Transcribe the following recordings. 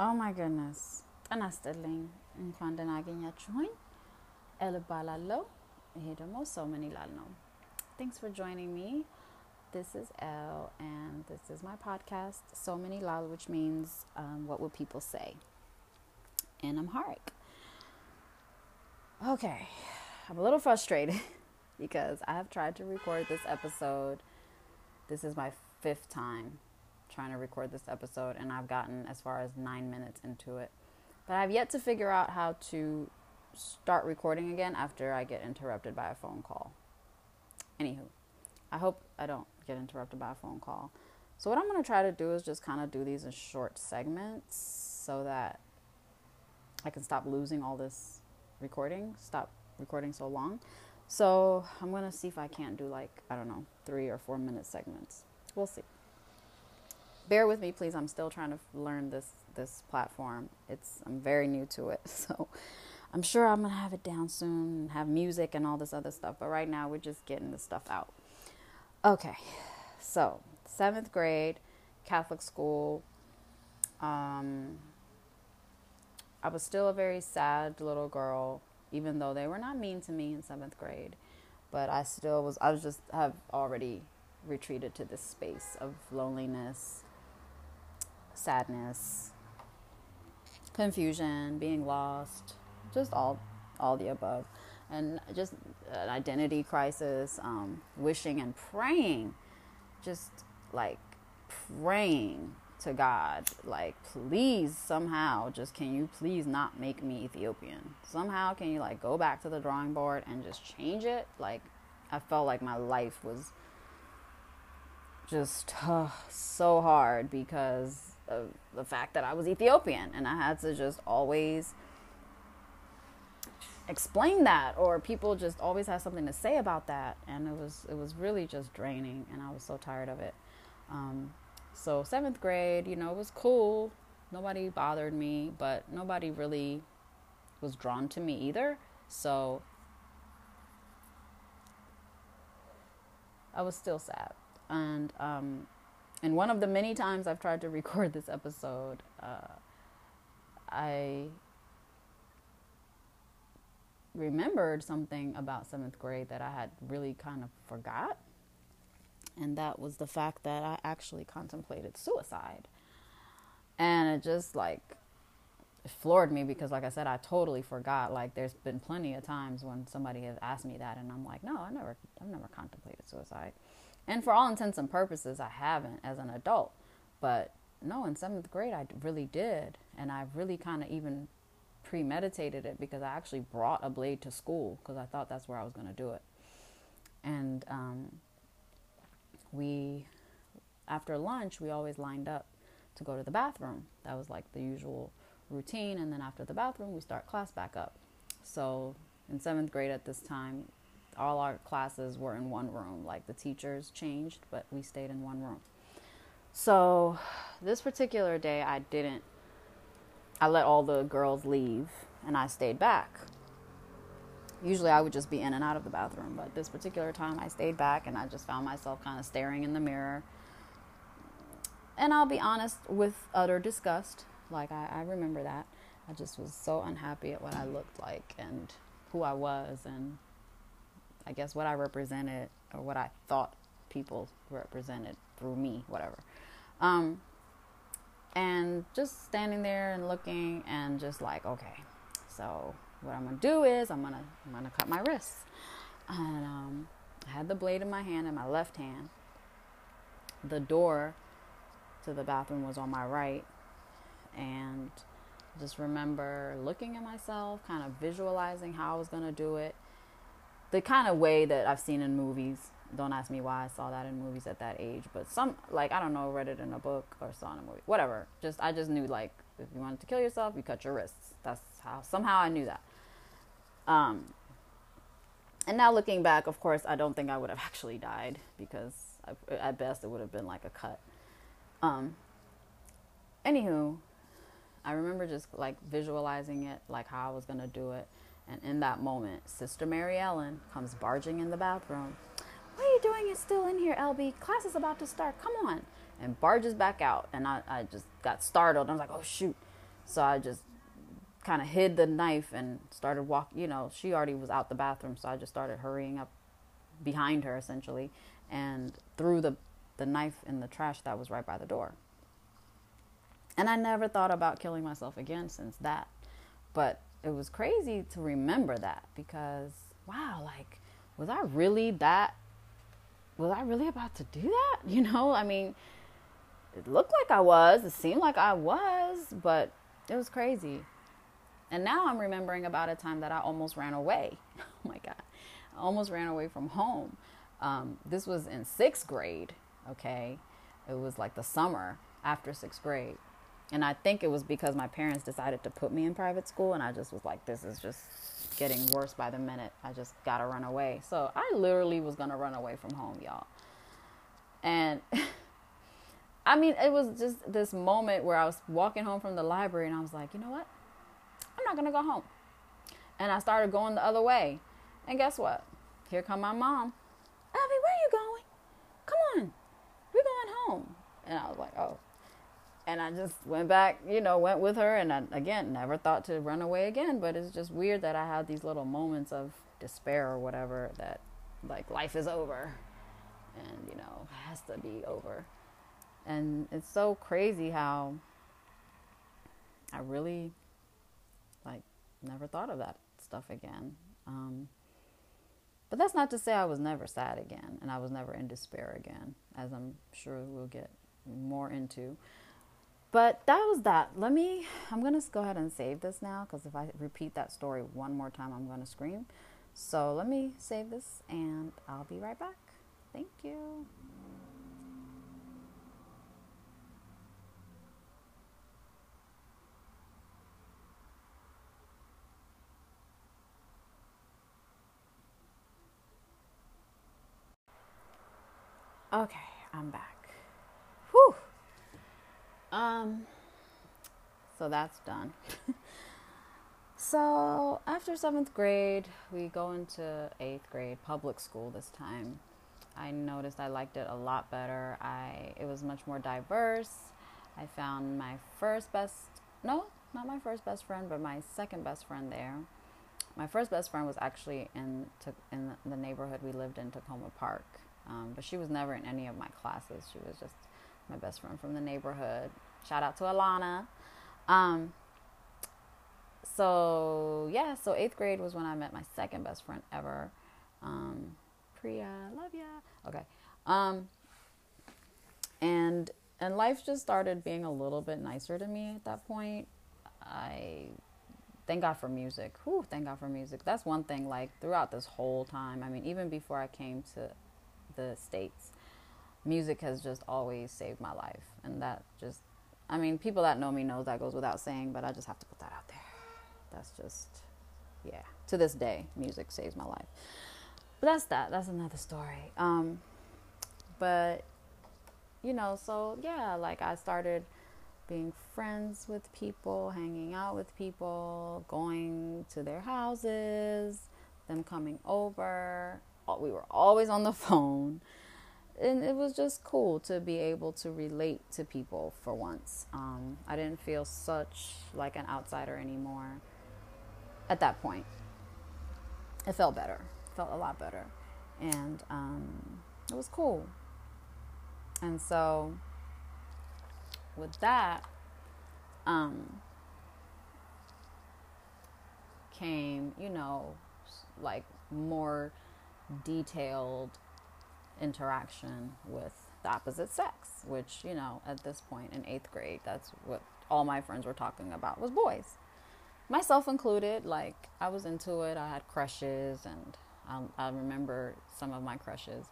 Oh my goodness. ጤና ይስጥልኝ እንኳን ደህና አገኛችሁኝ። ኤል እባላለሁ። ይሄ ደግሞ ሰው ምን ይላል ነው። Thanks for joining me. This is Elle, and this is my podcast, So Many Lal, which means um, What Would People Say? in Amharic. Okay, I'm a little frustrated because I have tried to record this episode. This is my fifth time trying to record this episode, and I've gotten as far as nine minutes into it. But I've yet to figure out how to start recording again after I get interrupted by a phone call. Anywho, I hope I don't get interrupted by a phone call. So, what I'm going to try to do is just kind of do these in short segments so that I can stop losing all this recording, stop recording so long. So, I'm going to see if I can't do like, I don't know, three or four minute segments. We'll see. Bear with me, please. I'm still trying to learn this this platform. It's I'm very new to it, so I'm sure I'm gonna have it down soon, and have music and all this other stuff. But right now, we're just getting this stuff out. Okay, so seventh grade, Catholic school. Um, I was still a very sad little girl, even though they were not mean to me in seventh grade. But I still was. I was just have already retreated to this space of loneliness, sadness, confusion, being lost, just all all the above, and just an identity crisis, um, wishing and praying, just like praying to God, like please somehow, just can you please not make me Ethiopian? Somehow, can you like go back to the drawing board and just change it? Like I felt like my life was just uh, so hard because of the fact that I was Ethiopian and I had to just always explain that or people just always had something to say about that and it was it was really just draining and I was so tired of it. Um, so seventh grade, you know, it was cool. Nobody bothered me, but nobody really was drawn to me either. So I was still sad and um, and one of the many times I've tried to record this episode, uh, I remembered something about seventh grade that I had really kind of forgot, and that was the fact that I actually contemplated suicide, and it just like floored me because, like I said, I totally forgot. Like, there's been plenty of times when somebody has asked me that, and I'm like, no, I never, I've never contemplated suicide. And for all intents and purposes, I haven't as an adult. But no, in seventh grade, I really did. And I really kind of even premeditated it because I actually brought a blade to school because I thought that's where I was going to do it. And um, we, after lunch, we always lined up to go to the bathroom. That was like the usual routine. And then after the bathroom, we start class back up. So in seventh grade at this time, all our classes were in one room. Like the teachers changed, but we stayed in one room. So this particular day, I didn't, I let all the girls leave and I stayed back. Usually I would just be in and out of the bathroom, but this particular time I stayed back and I just found myself kind of staring in the mirror. And I'll be honest, with utter disgust. Like, I, I remember that. I just was so unhappy at what I looked like and who I was and I guess what I represented or what I thought people represented through me, whatever. Um, and just standing there and looking and just like, okay, so what I'm gonna do is I'm gonna I'm gonna cut my wrists. And um, I had the blade in my hand in my left hand. The door to the bathroom was on my right, and just remember looking at myself, kind of visualizing how I was gonna do it the kind of way that I've seen in movies. Don't ask me why I saw that in movies at that age, but some like I don't know, read it in a book or saw in a movie, whatever. Just I just knew like if you wanted to kill yourself, you cut your wrists. That's how somehow I knew that. Um, and now looking back, of course, I don't think I would have actually died because I, at best it would have been like a cut. Um, anywho, I remember just like visualizing it, like how I was gonna do it. And in that moment, Sister Mary Ellen comes barging in the bathroom. What are you doing? It's still in here, LB. Class is about to start. Come on. And barges back out. And I, I just got startled. I was like, oh, shoot. So I just kind of hid the knife and started walking. You know, she already was out the bathroom, so I just started hurrying up behind her essentially and threw the the knife in the trash that was right by the door. And I never thought about killing myself again since that. But it was crazy to remember that because wow, like was I really that was I really about to do that? You know, I mean, it looked like I was, it seemed like I was, but it was crazy. And now I'm remembering about a time that I almost ran away. Oh my God. I almost ran away from home. Um, this was in sixth grade, okay? It was like the summer after sixth grade. And I think it was because my parents decided to put me in private school, and I just was like, this is just getting worse by the minute. I just gotta run away. So I literally was gonna run away from home, y'all. And I mean, it was just this moment where I was walking home from the library, and I was like, you know what? I'm not gonna go home. And I started going the other way. And guess what? Here come my mom. Abby, where are you going? Come on. We're going home. And I was like, oh. And I just went back, you know, went with her. And I, again, never thought to run away again. But it's just weird that I had these little moments of despair or whatever that, like, life is over. And, you know, has to be over. And it's so crazy how I really like never thought of that stuff again. Um, but that's not to say I was never sad again and I was never in despair again, as I'm sure we'll get more into. But that was that. Let me, I'm going to go ahead and save this now because if I repeat that story one more time, I'm going to scream. So let me save this and I'll be right back. Thank you. Okay, I'm back. Whew. Um, so that's done. so after seventh grade, we go into eighth grade, public school this time. I noticed I liked it a lot better. I it was much more diverse. I found my first best no, not my first best friend, but my second best friend there. My first best friend was actually in in the neighborhood we lived in, Takoma Park um, but she was never in any of my classes. She was just my best friend from the neighborhood. Shout out to Alana. Um, so yeah, so eighth grade was when I met my second best friend ever. Um, Priya, love ya. Okay. Um, and and life just started being a little bit nicer to me at that point. I thank God for music. Whew, thank God for music. That's one thing. Like throughout this whole time, I mean, even before I came to the states music has just always saved my life and that just i mean people that know me know that goes without saying but i just have to put that out there. That's just yeah to this day music saves my life. But that's that that's another story. Um but you know so yeah like i started being friends with people hanging out with people going to their houses them coming over. We were always on the phone. And it was just cool to be able to relate to people for once. Um, I didn't feel such like an outsider anymore at that point. It felt better, felt a lot better. And um, it was cool. And so, with that, um, came, you know, like more detailed interaction with the opposite sex, which, you know, at this point in eighth grade, that's what all my friends were talking about was boys. Myself included, like, I was into it. I had crushes, and I, I remember some of my crushes.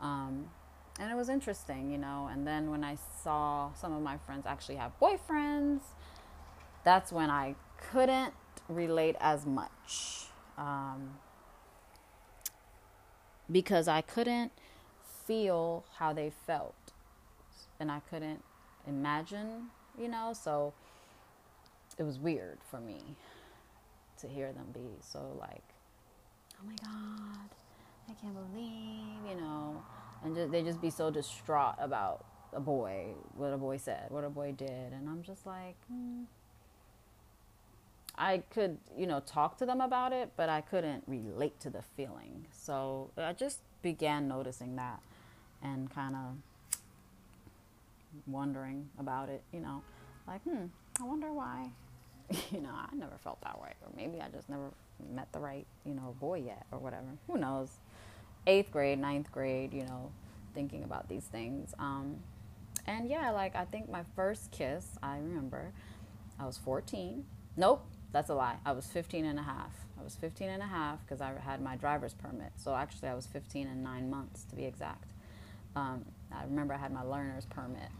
Um, and it was interesting, you know. And then when I saw some of my friends actually have boyfriends, that's when I couldn't relate as much. Um, because I couldn't feel how they felt and I couldn't imagine, you know, so it was weird for me to hear them be so like, oh my God, I can't believe, you know, and just, they just be so distraught about a boy, what a boy said, what a boy did. And I'm just like, hmm, I could, you know, talk to them about it, but I couldn't relate to the feeling. So I just began noticing that and kind of wondering about it, you know, like, hmm, I wonder why. you know, I never felt that way. Or maybe I just never met the right, you know, boy yet or whatever. Who knows? Eighth grade, ninth grade, you know, thinking about these things. Um, and yeah, like I think my first kiss, I remember I was 14. Nope, that's a lie. I was 15 and a half. I was 15 and a half because I had my driver's permit. So actually, I was 15 and nine months to be exact. Um, I remember I had my learner's permit,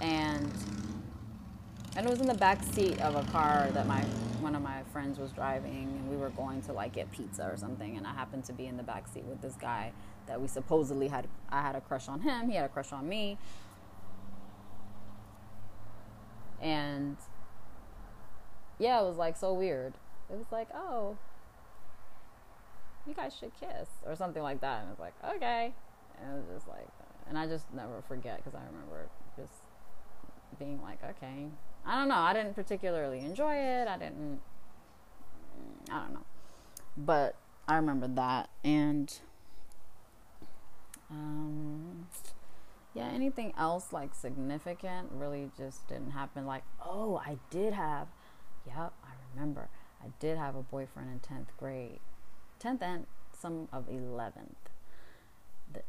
and and it was in the back seat of a car that my one of my friends was driving, and we were going to like get pizza or something, and I happened to be in the back seat with this guy that we supposedly had. I had a crush on him. He had a crush on me, and yeah, it was like so weird. It was like, oh, you guys should kiss or something like that. And it was like, okay. It was just like, and I just never forget because I remember just being like, okay. I don't know. I didn't particularly enjoy it. I didn't, I don't know. But I remember that. And, um, yeah, anything else like significant really just didn't happen. Like, oh, I did have Yep, I remember. I did have a boyfriend in 10th grade. 10th and some of 11th.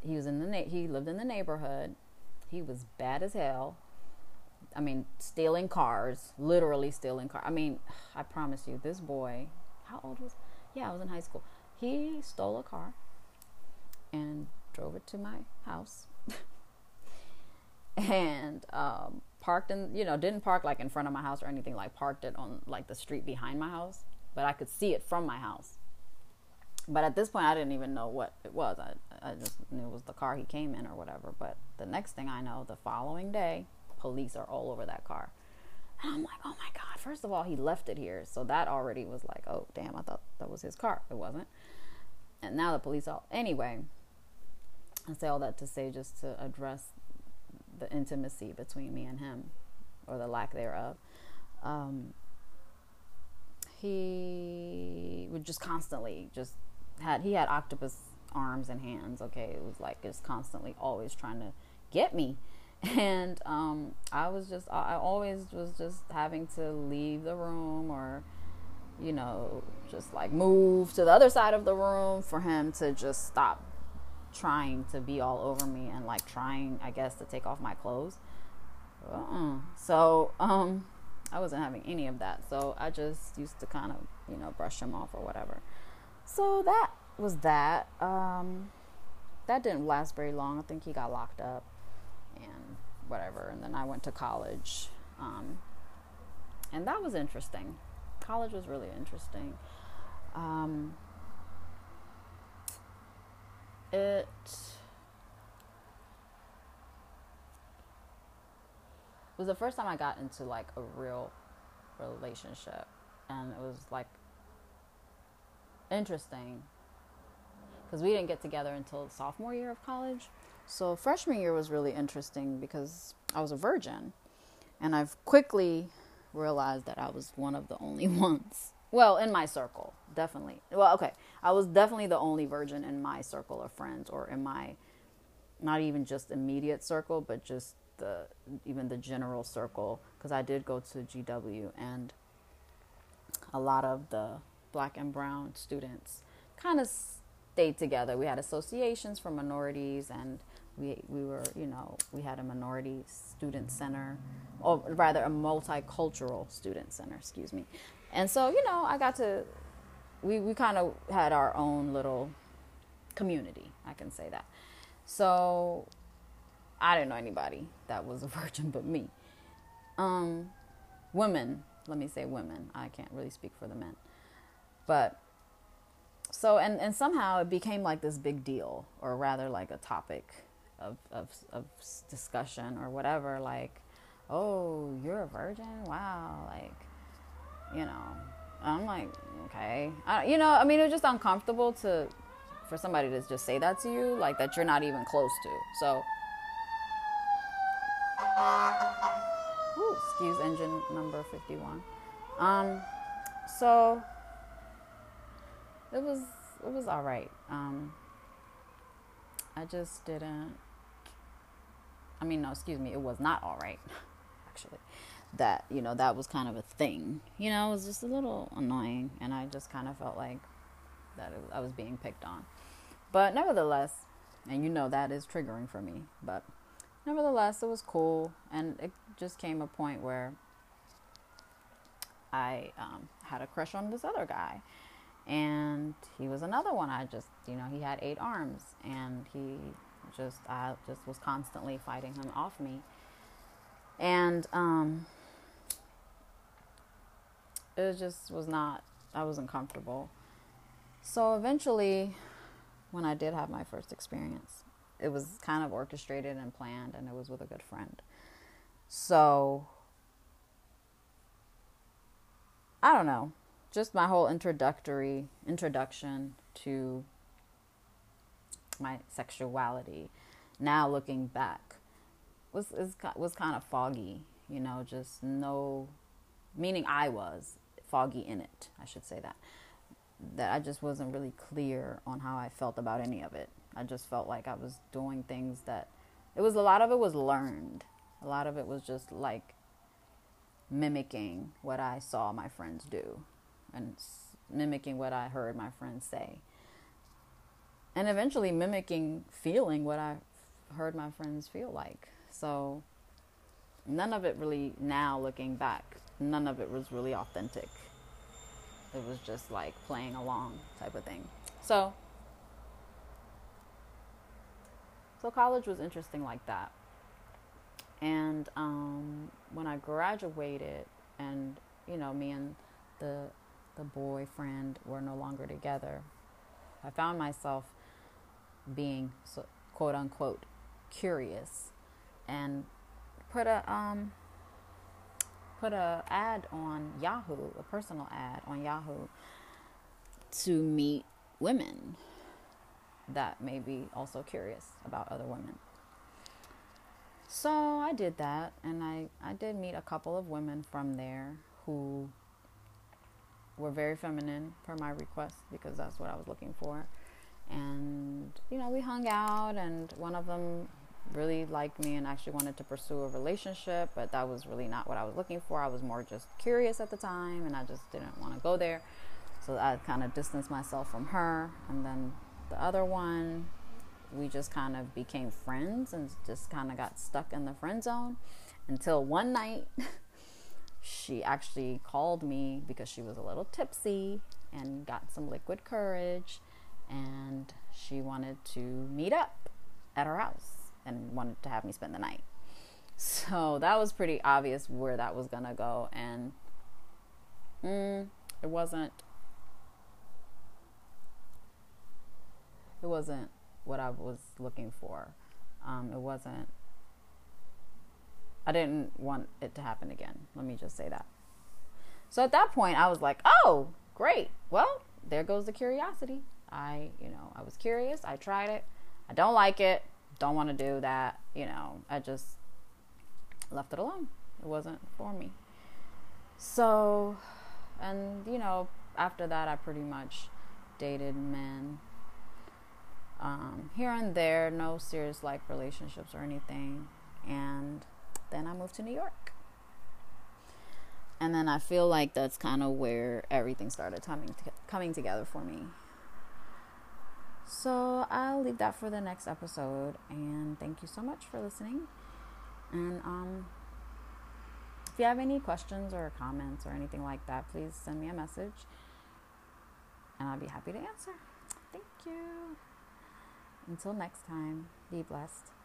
He was in the na- he lived in the neighborhood. He was bad as hell. I mean, stealing cars, literally stealing cars. I mean, I promise you, this boy, how old was? Yeah, I was in high school. He stole a car and drove it to my house. and um, parked in, you know, didn't park like in front of my house or anything, like parked it on like the street behind my house, but I could see it from my house. But at this point, I didn't even know what it was. I, I just knew it was the car he came in or whatever. But the next thing I know, the following day, police are all over that car. And I'm like, oh my God, first of all, he left it here. So that already was like, oh, damn, I thought that was his car. It wasn't. And now the police all, anyway, I say all that to say just to address the intimacy between me and him, or the lack thereof. Um, he would just constantly just had he had octopus arms and hands. Okay, it was like just constantly always trying to get me, and um, I was just I always was just having to leave the room or you know just like move to the other side of the room for him to just stop trying to be all over me and like trying, I guess, to take off my clothes. Uh-uh. So, um, I wasn't having any of that. So I just used to kind of, you know, brush him off or whatever. So that was that. Um, that didn't last very long. I think he got locked up and whatever. And then I went to college. Um, and that was interesting. College was really interesting. Um, it was the first time I got into like a real relationship and it was like interesting because we didn't get together until sophomore year of college. So freshman year was really interesting because I was a virgin and I've quickly realized that I was one of the only ones well, in my circle, definitely. Well, okay. I was definitely the only virgin in my circle of friends or in my not even just immediate circle, but just the even the general circle because I did go to GW and a lot of the black and brown students kind of stayed together. We had associations for minorities and we we were, you know, we had a minority student center or rather a multicultural student center, excuse me. And so, you know, I got to, we, we kind of had our own little community, I can say that. So I didn't know anybody that was a virgin but me. Um, women, let me say women, I can't really speak for the men. But so, and, and somehow it became like this big deal, or rather like a topic of, of, of discussion or whatever. Like, oh, you're a virgin? Wow. Like, you know, I'm like, okay, I, you know, I mean, it's just uncomfortable to for somebody to just say that to you, like that you're not even close to. So, ooh, excuse engine number 51. Um, so it was it was all right. Um, I just didn't. I mean, no, excuse me. It was not all right, actually. That you know that was kind of a thing. You know, it was just a little annoying, and I just kind of felt like that it, I was being picked on. But nevertheless, and you know that is triggering for me. But nevertheless, it was cool, and it just came a point where I um, had a crush on this other guy, and he was another one. I just, you know, he had eight arms, and he just, I just was constantly fighting him off me, and um, it just was not. I wasn't comfortable. So eventually, when I did have my first experience, it was kind of orchestrated and planned, and it was with a good friend. So I don't know, just my whole introductory introduction to my sexuality. Now looking back, was is, was kind of foggy, you know, just no, meaning I was foggy in it. I should say that that I just wasn't really clear on how I felt about any of it. I just felt like I was doing things that it was a lot of it was learned. A lot of it was just like mimicking what I saw my friends do and mimicking what I heard my friends say. And eventually mimicking feeling what I heard my friends feel like. So none of it really, now looking back, none of it was really authentic. It was just like playing along type of thing. So, so college was interesting like that. And um, when I graduated, and you know, me and the the boyfriend were no longer together, I found myself being so, quote unquote curious, and put a um put a ad on Yahoo, a personal ad on Yahoo, to meet women that may be also curious about other women. So I did that, and I, I did meet a couple of women from there who were very feminine per my request because that's what I was looking for. And, you know, we hung out, and one of them really liked me and actually wanted to pursue a relationship, but that was really not what I was looking for. I was more just curious at the time, and I just didn't want to go there. So I kind of distanced myself from her. And then the other one, we just kind of became friends and just kind of got stuck in the friend zone until one night she actually called me because she was a little tipsy and got some liquid courage and she wanted to meet up at her house and wanted to have me spend the night. So that was pretty obvious where that was going to go and mm, it wasn't it wasn't what I was looking for. Um, it wasn't, I didn't want it to happen again. Let me just say that. So at that point, I was like, oh, great. Well, there goes the curiosity. I, you know, I was curious. I tried it. I don't like it. Don't want to do that. You know, I just left it alone. It wasn't for me. So, and, you know, after that, I pretty much dated men um, here and there, no serious like relationships or anything. And then I moved to New York. And then I feel like that's kind of where everything started coming coming together for me. So I'll leave that for the next episode. And thank you so much for listening. And um, if you have any questions or comments or anything like that, please send me a message. And I'll be happy to answer. Thank you. Until next time, be blessed.